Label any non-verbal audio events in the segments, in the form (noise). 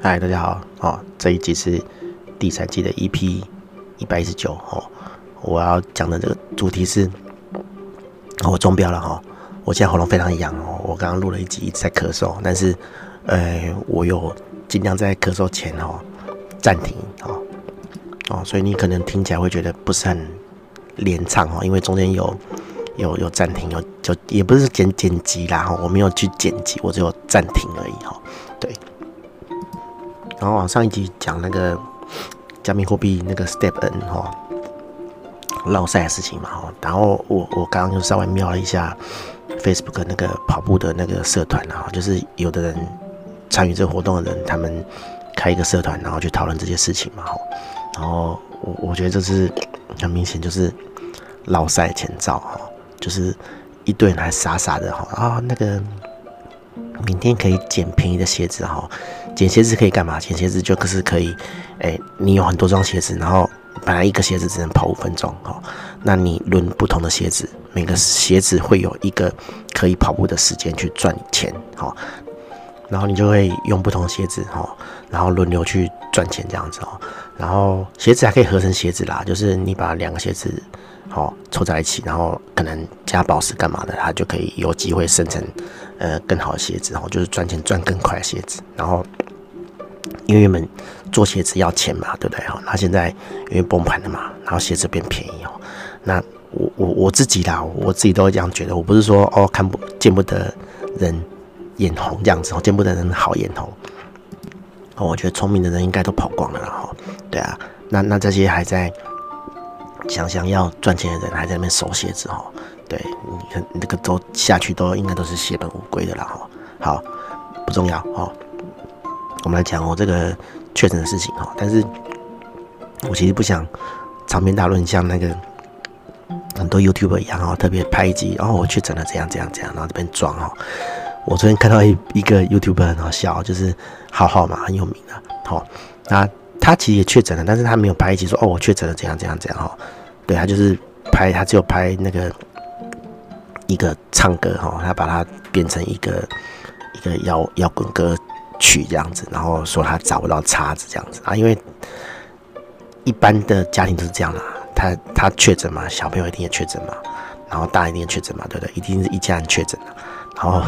嗨，大家好哦！这一集是第三季的 EP 一百一十九哦。我要讲的这个主题是，我中标了哈、哦。我现在喉咙非常痒哦。我刚刚录了一集一直在咳嗽，但是呃，我有尽量在咳嗽前哦暂停哦哦，所以你可能听起来会觉得不是很连畅哦，因为中间有有有暂停，有就也不是剪剪辑啦哈，我没有去剪辑，我只有暂停而已哈。对。然后往上一集讲那个加密货币那个 Step N 哈，落赛的事情嘛哈。然后我我刚刚就稍微瞄了一下 Facebook 那个跑步的那个社团啊，就是有的人参与这个活动的人，他们开一个社团，然后去讨论这些事情嘛哈。然后我我觉得这是很明显就是落赛前兆哈，就是一堆人还傻傻的哈啊那个。明天可以捡便宜的鞋子哈，捡鞋子可以干嘛？捡鞋子就可是可以，哎、你有很多双鞋子，然后本来一个鞋子只能跑五分钟哈，那你轮不同的鞋子，每个鞋子会有一个可以跑步的时间去赚钱哈，然后你就会用不同的鞋子哈，然后轮流去赚钱这样子哦，然后鞋子还可以合成鞋子啦，就是你把两个鞋子。好，凑在一起，然后可能加宝石干嘛的，它就可以有机会生成呃更好的鞋子，然后就是赚钱赚更快的鞋子。然后因为原本做鞋子要钱嘛，对不对？哈，那现在因为崩盘了嘛，然后鞋子变便宜哦。那我我我自己啦，我自己都会这样觉得。我不是说哦看不见不得人眼红这样子哦，见不得人好眼红。哦，我觉得聪明的人应该都跑光了哈。对啊，那那这些还在。想想要赚钱的人还在那边收鞋子哈，对，你看那个都下去都应该都是血本无归的了哈。好，不重要哈。我们来讲我这个确诊的事情哈，但是我其实不想长篇大论，像那个很多 YouTuber 一样哈，特别拍一集，然后我确诊了这样这样这样，然后这边装哈。我昨天看到一一个 YouTuber 很好笑，就是浩浩嘛，很有名的，好，那。他其实也确诊了，但是他没有拍一集说哦，我确诊了，怎样怎样怎样哈。对，他就是拍，他只有拍那个一个唱歌哈，他把它变成一个一个摇摇滚歌曲这样子，然后说他找不到叉子这样子啊，因为一般的家庭都是这样啦，他他确诊嘛，小朋友一定也确诊嘛，然后大一定也确诊嘛，对不对？一定是一家人确诊，然后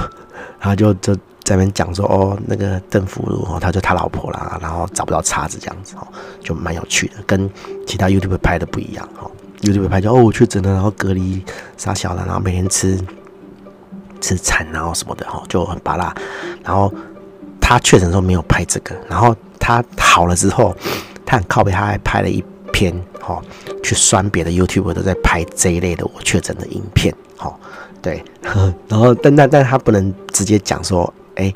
他就就。在那边讲说哦，那个邓福如哦，他就他老婆啦，然后找不到叉子这样子哦，就蛮有趣的，跟其他 YouTube 拍的不一样哈。YouTube 拍就哦，我确诊了，然后隔离杀小的，然后每天吃吃餐，然后什么的哈，就很芭乐。然后他确诊的时候没有拍这个，然后他好了之后，他很靠北，他还拍了一篇哈，去酸别的 YouTube 都在拍这一类的我确诊的影片哈。对，(laughs) 然后但但但他不能直接讲说。哎、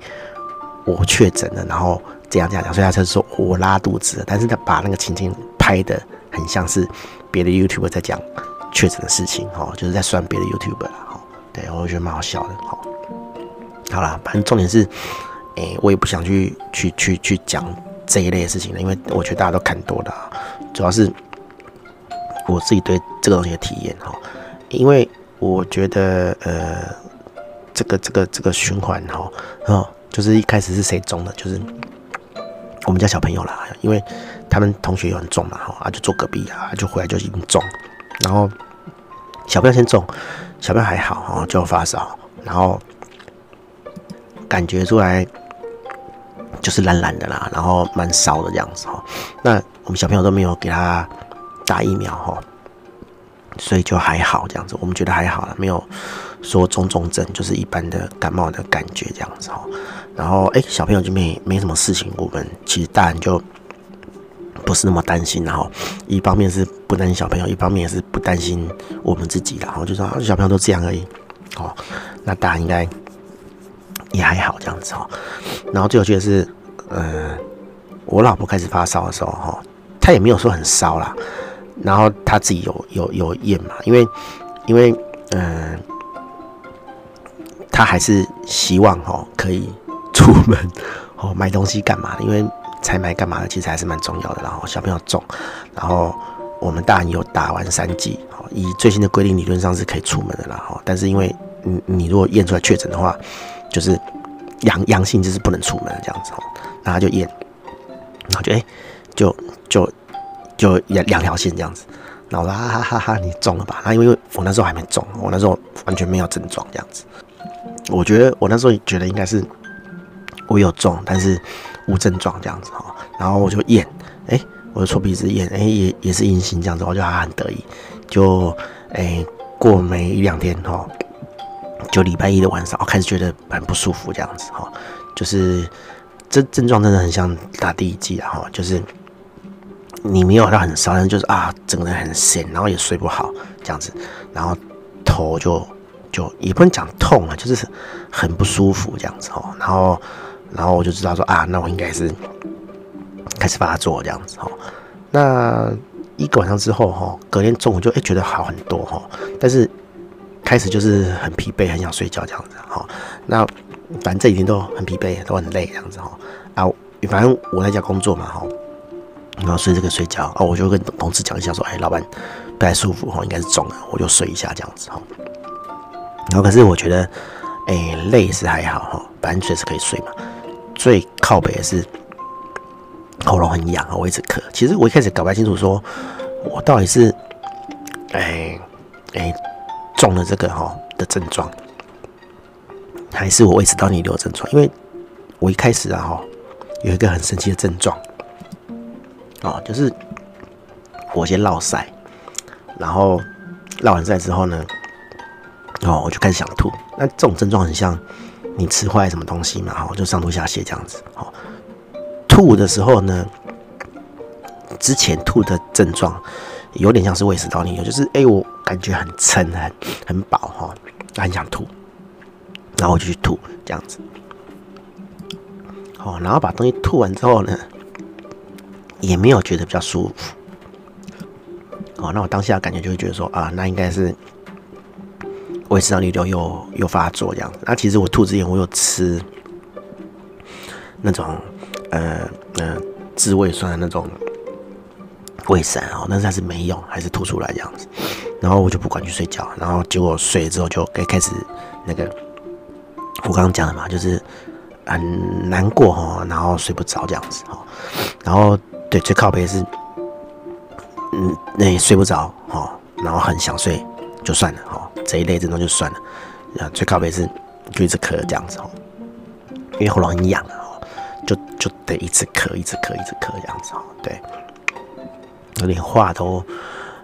我确诊了，然后这样这样讲，所以他就说我拉肚子，但是他把那个情景拍得很像是别的 YouTube 在讲确诊的事情，哈，就是在酸别的 YouTuber 了，哈，对，我觉得蛮好笑的，哈。好啦，反正重点是，哎、欸，我也不想去去去去讲这一类的事情了，因为我觉得大家都看多了，啊主要是我自己对这个东西的体验，哈，因为我觉得，呃。这个这个这个循环哈，哦，就是一开始是谁中的，就是我们家小朋友啦，因为他们同学有人中嘛，哈，啊就坐隔壁啊，就回来就已经中，然后小朋友先中，小朋友还好哈，就发烧，然后感觉出来就是懒懒的啦，然后蛮烧的这样子哈，那我们小朋友都没有给他打疫苗哈。所以就还好这样子，我们觉得还好了，没有说中重症，就是一般的感冒的感觉这样子哈。然后哎、小朋友就没没什么事情，我们其实大人就不是那么担心。然后一方面是不担心小朋友，一方面也是不担心我们自己。然后就说小朋友都这样而已，哦，那大人应该也还好这样子哦。然后最有趣的是，呃，我老婆开始发烧的时候哈，她也没有说很烧啦。然后她自己有有有验嘛，因为因为嗯、呃，他还是希望哦可以出门哦买东西干嘛的，因为采买干嘛的其实还是蛮重要的。然后小朋友重，然后我们大人有打完三剂，哦，以最新的规定理论上是可以出门的啦。哈，但是因为你你如果验出来确诊的话，就是阳阳性就是不能出门这样子哦，然后就验，然后就哎、就就就两两条线这样子。然后我说哈哈哈哈，你中了吧？那因为我那时候还没中，我那时候完全没有症状这样子。我觉得我那时候觉得应该是我有中，但是无症状这样子哈。然后我就验，哎、我就搓鼻子验，哎、也也是阴性这样子，我就还很得意。就哎、过没一两天哈，就礼拜一的晚上，我开始觉得很不舒服这样子哈，就是这症状真的很像打第一剂哈，就是。你没有到很烧，但就是啊，整个人很闲，然后也睡不好这样子，然后头就就也不能讲痛啊，就是很不舒服这样子哦。然后然后我就知道说啊，那我应该是开始发作这样子哦。那一个晚上之后哈，隔天中午就哎觉得好很多哈，但是开始就是很疲惫，很想睡觉这样子哈。那反正这几天都很疲惫，都很累这样子哈。啊，反正我在家工作嘛哈。然后睡这个睡觉哦，我就跟同事讲一下说，哎，老板不太舒服哈，应该是中了，我就睡一下这样子哈。然后可是我觉得，哎，累是还好哈，反正确实可以睡嘛。最靠北的是喉咙很痒啊，我一直咳。其实我一开始搞不太清楚，说我到底是哎哎中了这个哈的症状，还是我胃食道逆流症状？因为我一开始啊哈有一个很神奇的症状。哦，就是我先落赛，然后落完赛之后呢，哦，我就开始想吐。那这种症状很像你吃坏什么东西嘛，哦，就上吐下泻这样子。哦，吐的时候呢，之前吐的症状有点像是胃食道逆流，就是哎，我感觉很撑，很很饱哈，很想吐，然后我就去吐这样子。哦，然后把东西吐完之后呢，也没有觉得比较舒服，哦，那我当下感觉就会觉得说啊，那应该是胃食道逆流又又发作这样。那其实我吐之前我有吃那种呃呃治胃酸的那种胃散哦，但是还是没用，还是吐出来这样子。然后我就不管去睡觉，然后结果睡了之后就该开始那个我刚刚讲的嘛，就是很难过哈，然后睡不着这样子哈，然后。对，最靠北是，嗯，那也睡不着哈，然后很想睡，就算了哈，这一类症状就算了。啊，最靠北是就一直咳这样子哈，因为喉咙很痒啊，就就得一直咳，一直咳，一直咳这样子哈。对，有点话都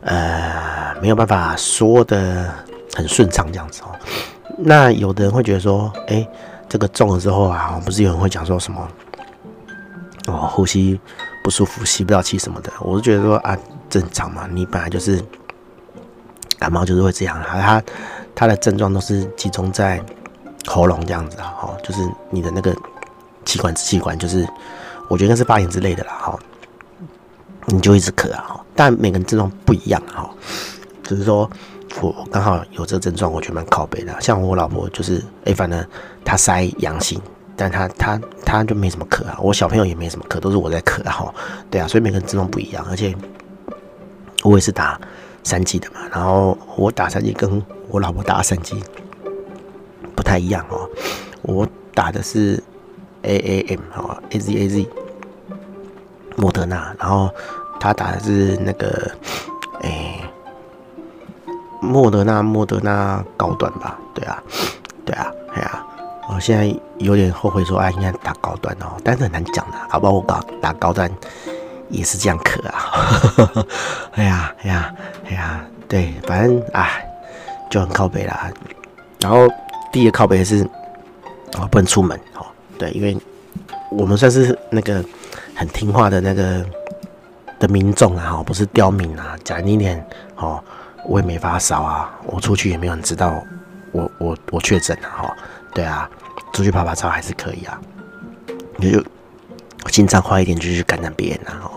呃没有办法说的很顺畅这样子哦。那有的人会觉得说，哎，这个中了之后啊，不是有人会讲说什么哦，呼吸。不舒服，吸不到气什么的，我是觉得说啊，正常嘛，你本来就是感冒，就是会这样。它它它的症状都是集中在喉咙这样子啊，哈，就是你的那个气管支气管，就是我觉得那是发炎之类的啦，哈，你就一直咳啊，哈，但每个人症状不一样哈，只是说我刚好有这个症状，我觉得蛮靠北的。像我老婆就是，哎、反正她筛阳性。但她她她就没什么咳啊，我小朋友也没什么咳，都是我在咳哈。对啊，所以每个人症状不一样，而且我也是打三剂的嘛，然后我打三剂跟我老婆打三剂不太一样哦。我打的是 A A M 哈 A Z A Z 莫德纳，然后他打的是那个哎莫德纳莫德纳高端吧？对啊，对啊，哎呀。我现在有点后悔说，哎，应该打高端哦，但是很难讲的，好不好我搞打高端也是这样咳啊。(laughs) 哎呀，哎呀，哎呀，对，反正哎，就很靠北啦。然后第一个靠北是，哦，不能出门哦，对，因为我们算是那个很听话的那个的民众啊，哈，不是刁民啊，讲一点哦，我也没发烧啊，我出去也没有人知道我我我确诊了哈，对啊。出去趴趴走还是可以啊，你就心脏快一点就去感染别人啊，哦，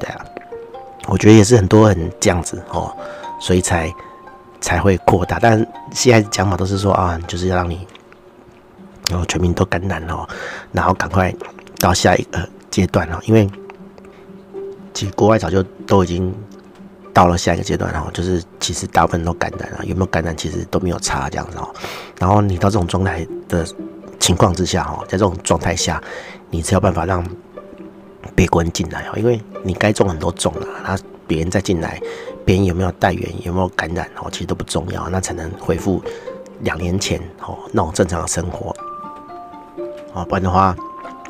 对啊，我觉得也是很多人这样子哦，所以才才会扩大。但现在讲法都是说啊，就是要让你然后全民都感染哦，然后赶快到下一个阶段哦，因为其实国外早就都已经到了下一个阶段哦，就是其实大部分都感染了，有没有感染其实都没有差这样子哦。然后你到这种状态的。情况之下，哈，在这种状态下，你只有办法让别国人进来哦，因为你该种很多种了，那别人再进来，别人有没有带源，有没有感染哦，其实都不重要，那才能恢复两年前哦那种正常的生活哦，不然的话，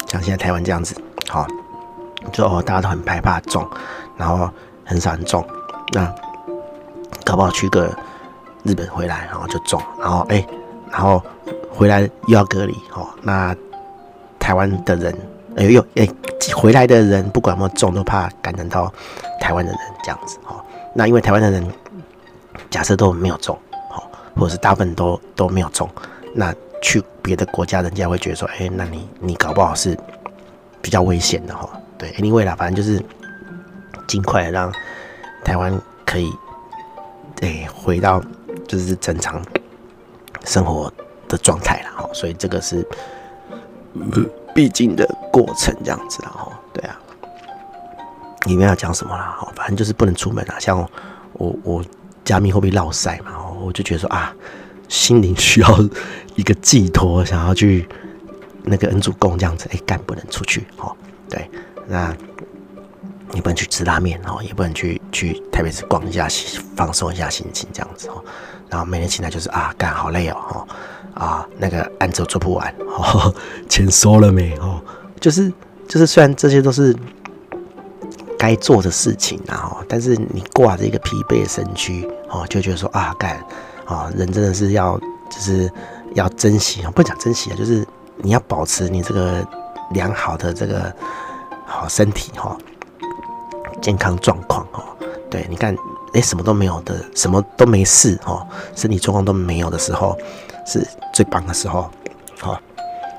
像现在台湾这样子，好，就哦大家都很害怕种，然后很少人种，那搞不好去个日本回来，然后就中，然后哎，然后回来又要隔离哦，那台湾的人。哎呦，哎，回来的人不管有没有种，都怕感染到台湾的人这样子哦。那因为台湾的人假设都没有中，哦，或者是大部分都都没有中，那去别的国家，人家会觉得说，哎，那你你搞不好是比较危险的哈。对，anyway 啦，反正就是尽快让台湾可以哎回到就是正常生活的状态了哈。所以这个是。必经的过程这样子，然后对啊，里面要讲什么啦？哈，反正就是不能出门啊。像我，我加密货币落赛嘛，我就觉得说啊，心灵需要一个寄托，想要去那个恩主公这样子，哎，干不能出去，哈，对，那你不能去吃拉面，哦，也不能去去特别是逛一下，放松一下心情这样子，哦，然后每天起来就是啊，干好累哦，哈。啊，那个案子做不完，哦，(laughs) 钱收了没？哦，就是就是，虽然这些都是该做的事情啊，但是你挂着一个疲惫的身躯，哦，就觉得说啊，干啊，人真的是要就是要珍惜啊，不讲珍惜啊，就是你要保持你这个良好的这个好身体哈，健康状况哦，对，你看，哎，什么都没有的，什么都没事哦，身体状况都没有的时候。是最棒的时候，好，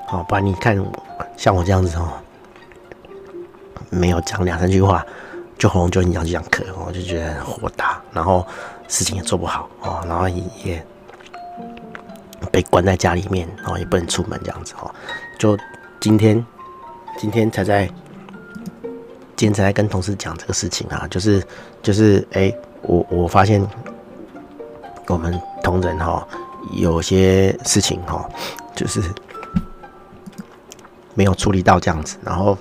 好，不然你看像我这样子哦，没有讲两三句话，就喉咙就很痒，就想咳，我就觉得很火大，然后事情也做不好哦，然后也也被关在家里面，然后也不能出门这样子哦，就今天今天才在今天才跟同事讲这个事情啊，就是就是哎、我我发现我们同仁哈。有些事情哈，就是没有处理到这样子，然后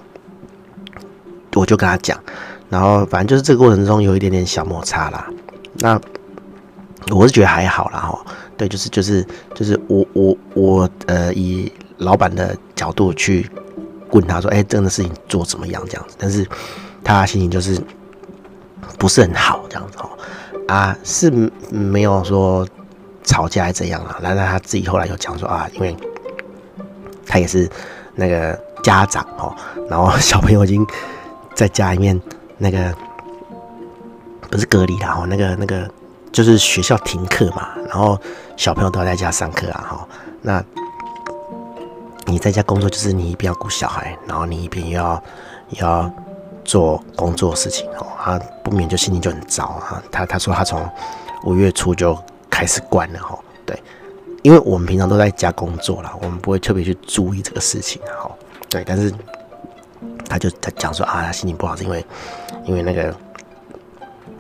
我就跟他讲，然后反正就是这个过程中有一点点小摩擦啦。那我是觉得还好啦哈，对，就是就是就是我我我呃以老板的角度去问他说，哎，这样的事情做怎么样这样子，但是他心情就是不是很好这样子哈，啊是没有说。吵架还怎样啊？然后他自己后来又讲说啊，因为他也是那个家长哦，(laughs) 然后小朋友已经在家里面那个不是隔离了，哦，那个那个就是学校停课嘛，然后小朋友都要在家上课啊，哈，那你在家工作就是你一边要顾小孩，然后你一边又要要做工作事情哦，他不免就心情就很糟啊。他他说他从五月初就。开始关了哈，对，因为我们平常都在家工作啦，我们不会特别去注意这个事情哈，对，但是他就他讲说啊，他心情不好是因为因为那个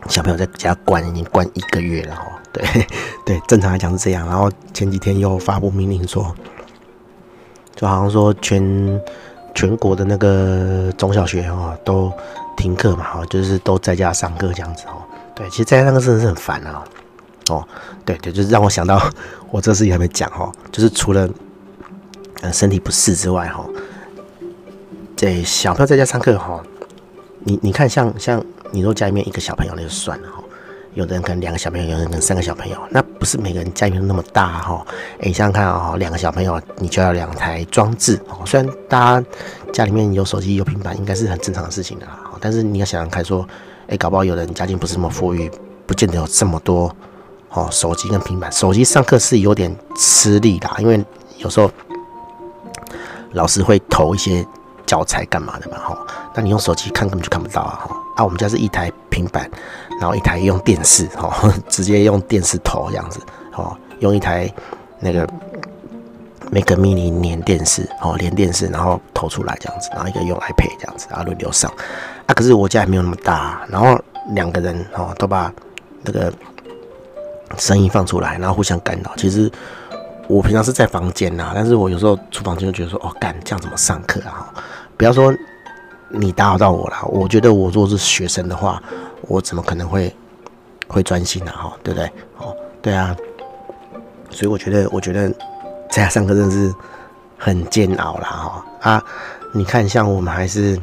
小朋友在家关已经关一个月了哈，对 (laughs) 对，正常来讲是这样，然后前几天又发布命令说，就好像说全全国的那个中小学哈都停课嘛哈，就是都在家上课这样子哦，对，其实在家上课真的是很烦啊。哦，对对，就是让我想到我这事情还没讲哈，就是除了身体不适之外哈，这小朋友在家上课哈，你你看像像你如果家里面一个小朋友那就算了哈，有的人可能两个小朋友，有的人可能三个小朋友，那不是每个人家里面都那么大哈，哎，想想看啊，两个小朋友你就要两台装置哦，虽然大家家里面有手机有平板，应该是很正常的事情的啦，但是你要想想看说，哎，搞不好有的人家境不是那么富裕，不见得有这么多。哦，手机跟平板，手机上课是有点吃力的，因为有时候老师会投一些教材干嘛的嘛，哈。那你用手机看根本就看不到啊，哈。啊，我们家是一台平板，然后一台用电视，哈，(laughs) 直接用电视投这样子，哦，用一台那个 Mac Mini 连电视，哦，连电视，然后投出来这样子，然后一个用 iPad 这样子，然后轮流上。啊，可是我家还没有那么大，然后两个人哦都把这个。声音放出来，然后互相干扰。其实我平常是在房间呐，但是我有时候出房间就觉得说，哦，干这样怎么上课啊？不要说你打扰到我了。我觉得我如果是学生的话，我怎么可能会会专心呢？哈，对不对？哦，对啊。所以我觉得，我觉得在家上课真的是很煎熬了哈。啊，你看，像我们还是。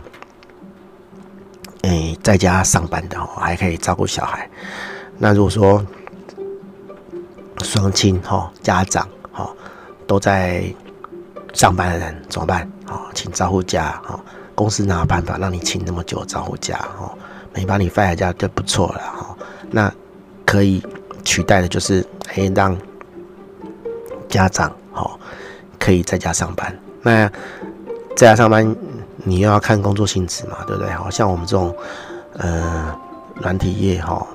诶、在家上班的哦，还可以照顾小孩。那如果说双亲哈，家长哈都在上班的人怎么办？哦，请招呼假哈，公司哪有办法让你请那么久招呼假哦？没把你放在家就不错了哈。那可以取代的就是诶、欸，让家长哈可以在家上班。那在家上班。你又要看工作性质嘛，对不对？好像我们这种，呃，软体业哈，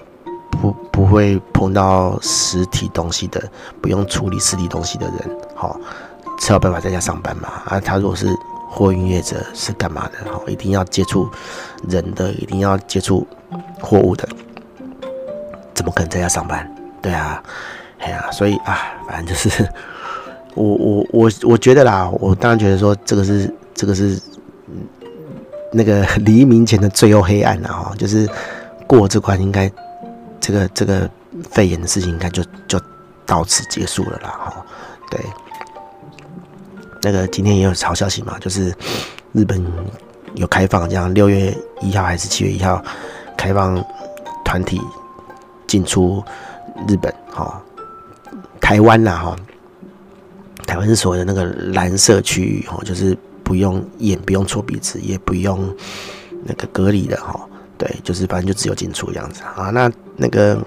不不会碰到实体东西的，不用处理实体东西的人，好，才有办法在家上班嘛。啊，他如果是货运业者是干嘛的？哈，一定要接触人的，一定要接触货物的，怎么可能在家上班？对啊，哎呀，所以啊，反正就是，我我我我觉得啦，我当然觉得说这个是这个是。那个黎明前的最后黑暗了哈，就是过这关，应该这个这个肺炎的事情应该就就到此结束了啦哈。对，那个今天也有好消息嘛，就是日本有开放，这样六月一号还是七月一号开放团体进出日本哈，台湾啦哈，台湾是所谓的那个蓝色区域哈，就是。不用眼，不用搓鼻子，也不用那个隔离的哈。对，就是反正就自由进出这样子啊。那那个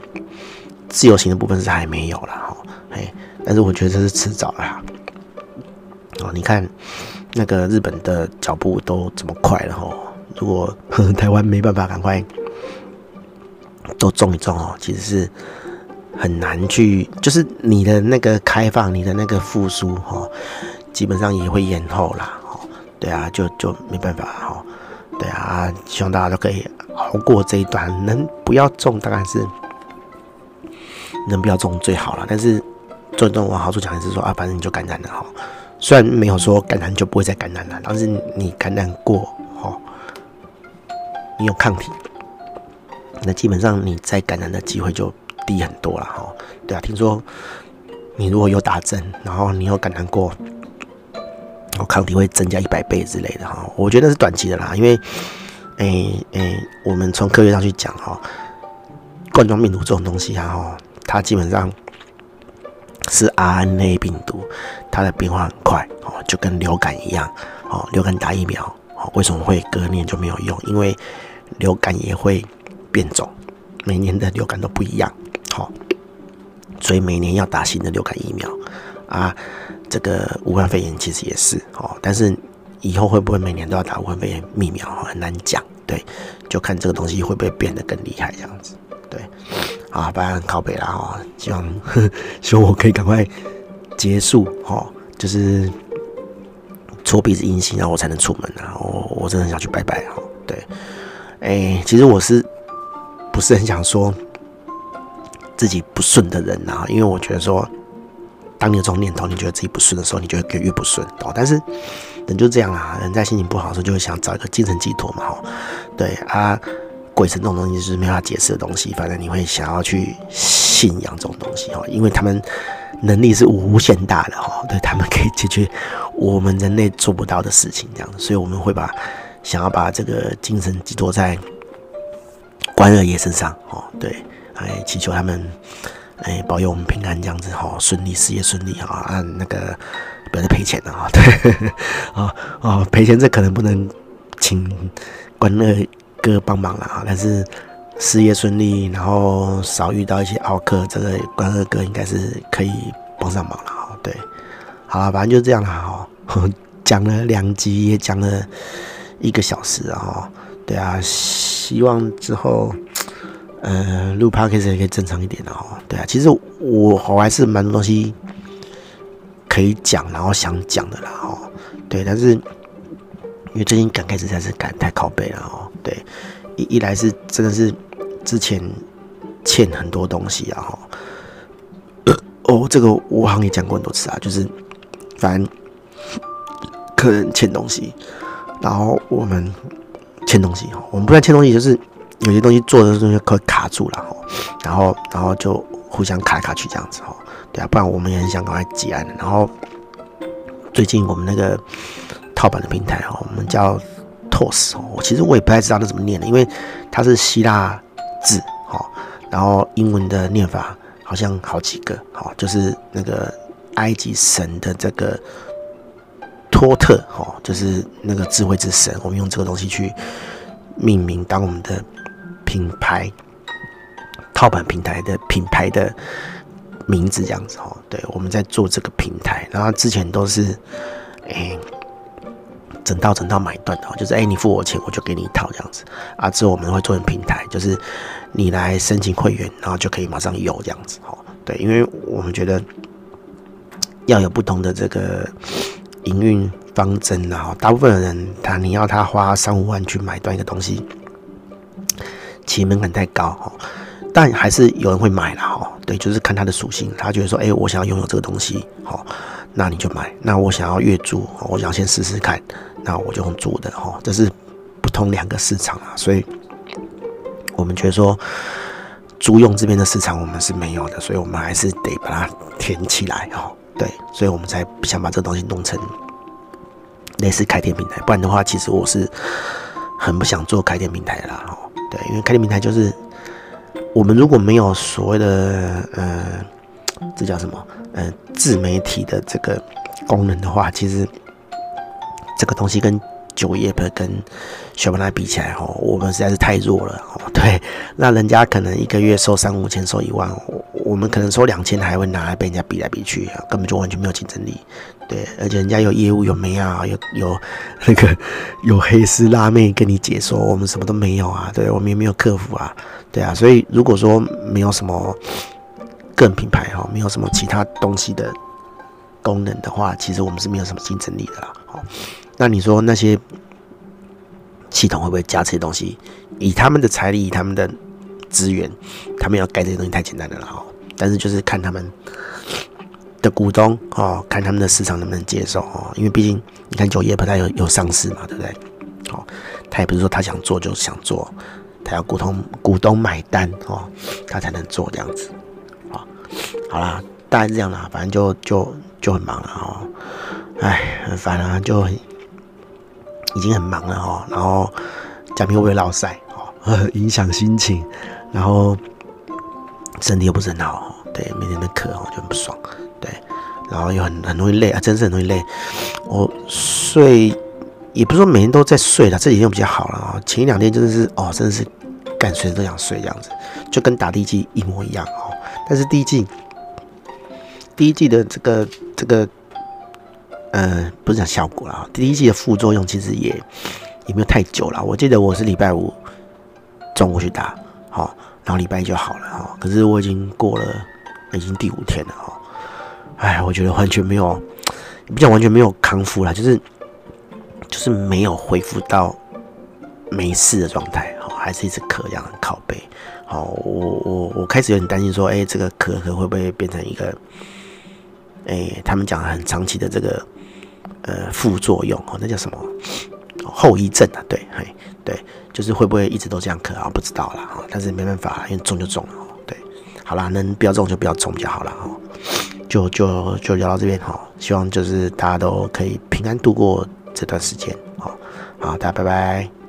自由行的部分是还没有了哈。哎，但是我觉得这是迟早啦。哦，你看那个日本的脚步都这么快了哈。如果 (laughs) 台湾没办法赶快都种一种哦，其实是很难去，就是你的那个开放，你的那个复苏哈，基本上也会延后啦。对啊，就就没办法哈。对啊，希望大家都可以熬过这一段，能不要中当然是能不要中最好了。但是最终往好处讲还是说啊，反正你就感染了哈。虽然没有说感染就不会再感染了，但是你感染过哈，你有抗体，那基本上你再感染的机会就低很多了哈。对啊，听说你如果有打针，然后你有感染过。然后抗体会增加一百倍之类的哈，我觉得是短期的啦，因为，诶、诶、我们从科学上去讲哈，冠状病毒这种东西啊哈，它基本上是 RNA 病毒，它的变化很快哦，就跟流感一样哦，流感打疫苗哦，为什么会隔年就没有用？因为流感也会变种，每年的流感都不一样，好，所以每年要打新的流感疫苗啊。这个武汉肺炎其实也是哦，但是以后会不会每年都要打武汉肺炎疫苗很难讲，对，就看这个东西会不会变得更厉害这样子，对，啊，不然靠北啦哈，希望希望我可以赶快结束哈，就是搓鼻子阴性，然后我才能出门啊，我我真的很想去拜拜哈，对，哎，其实我是不是很想说自己不顺的人啊，因为我觉得说。当你有这种念头，你觉得自己不顺的时候，你就会越不顺哦。但是人就这样啊，人在心情不好的时候，就会想找一个精神寄托嘛。哈，对啊，鬼神这种东西是没法解释的东西，反正你会想要去信仰这种东西哈，因为他们能力是无限大的哈，对，他们可以解决我们人类做不到的事情，这样子，所以我们会把想要把这个精神寄托在关二爷身上哦，对，来祈求他们。哎、保佑我们平安这样子哈，顺利事业顺利哈，按、那个不要再赔钱了啊！对，啊啊赔钱这可能不能请关二哥帮忙了哈，但是事业顺利，然后少遇到一些奥客，这个关二哥应该是可以帮上忙了哈。对，好了，反正就这样了哈，(laughs) 讲了两集，也讲了一个小时啊，对啊，希望之后。呃，录 p o d c a 也可以正常一点的哦。对啊，其实我我还是蛮多东西可以讲，然后想讲的啦哦。对，但是因为最近刚开始才是赶太靠背了哦。对，一一来是真的是之前欠很多东西啊哈。(coughs) 哦，这个我好像也讲过很多次啊，就是反正客人欠东西，然后我们欠东西哈。我们不断嵌东西，就是有些东西做的时候会卡住了哈，然后然后就互相卡来卡去这样子哈。对啊，不然我们也很想赶快结案。然后最近我们那个套版的平台哈，我们叫 TOS 哦，我其实我也不太知道那怎么念的，因为它是希腊字哈，然后英文的念法好像好几个哈，就是那个埃及神的这个。托特哦，就是那个智慧之神，我们用这个东西去命名当我们的品牌套版平台的品牌的名字，这样子哦。对，我们在做这个平台，然后之前都是哎整套整套买断的，就是哎你付我钱，我就给你一套这样子啊。之后我们会做成平台，就是你来申请会员，然后就可以马上有这样子哦。对，因为我们觉得要有不同的这个。营运方针啊，大部分的人他你要他花三五万去买断一个东西，其实门槛太高哈，但还是有人会买了哈。对，就是看他的属性，他觉得说，哎，我想要拥有这个东西，好，那你就买。那我想要月租，我想先试试看，那我就用租的哈。这是不同两个市场啊，所以我们觉得说，租用这边的市场我们是没有的，所以我们还是得把它填起来哈。对，所以我们才不想把这东西弄成类似开店平台，不然的话，其实我是很不想做开店平台的啦。对，因为开店平台就是我们如果没有所谓的呃，这叫什么呃自媒体的这个功能的话，其实这个东西跟酒业跟小本来比起来，哈，我们实在是太弱了哦。对，那人家可能一个月收三五千，收一万。我们可能收两千，还会拿来被人家比来比去，根本就完全没有竞争力。对，而且人家有业务，有没啊，有有那个有黑丝辣妹跟你解说，我们什么都没有啊。对，我们也没有客服啊。对啊，所以如果说没有什么个人品牌哈，没有什么其他东西的功能的话，其实我们是没有什么竞争力的啦。好，那你说那些系统会不会加这些东西？以他们的财力，以他们的资源，他们要盖这些东西太简单了哈。但是就是看他们的股东哦，看他们的市场能不能接受哦，因为毕竟你看酒业不太有有上市嘛，对不对？哦，他也不是说他想做就想做，他要股东股东买单哦，他才能做这样子。好，啦，大概是这样啦，反正就就就很忙了哦，哎，很烦啊，就很已经很忙了哦，然后讲评会不会落晒哦，(laughs) 影响心情，然后。身体又不是很好，对，每天的课哦就很不爽，对，然后又很很容易累啊，真是很容易累。我睡也不是说每天都在睡了，这几天比较好了啊。前一两天真的是哦，真的是干随时都想睡这样子，就跟打地基一模一样哦。但是第一季第一季的这个这个呃，不是讲效果了，第一季的副作用其实也也没有太久了。我记得我是礼拜五中午去打，好。然后礼拜一就好了哈，可是我已经过了，已经第五天了哈，哎，我觉得完全没有，不讲完全没有康复了，就是就是没有恢复到没事的状态，哈，还是一直咳这样靠背，好，我我我开始有点担心说，哎，这个咳咳会不会变成一个，哎，他们讲很长期的这个呃副作用哦，那叫什么后遗症啊？对，嘿，对。就是会不会一直都这样咳啊？不知道啦，但是没办法，因为中就中了。对，好啦，能不要中就不要中就好了哈。就就就聊到这边哈，希望就是大家都可以平安度过这段时间。好，好，大家拜拜。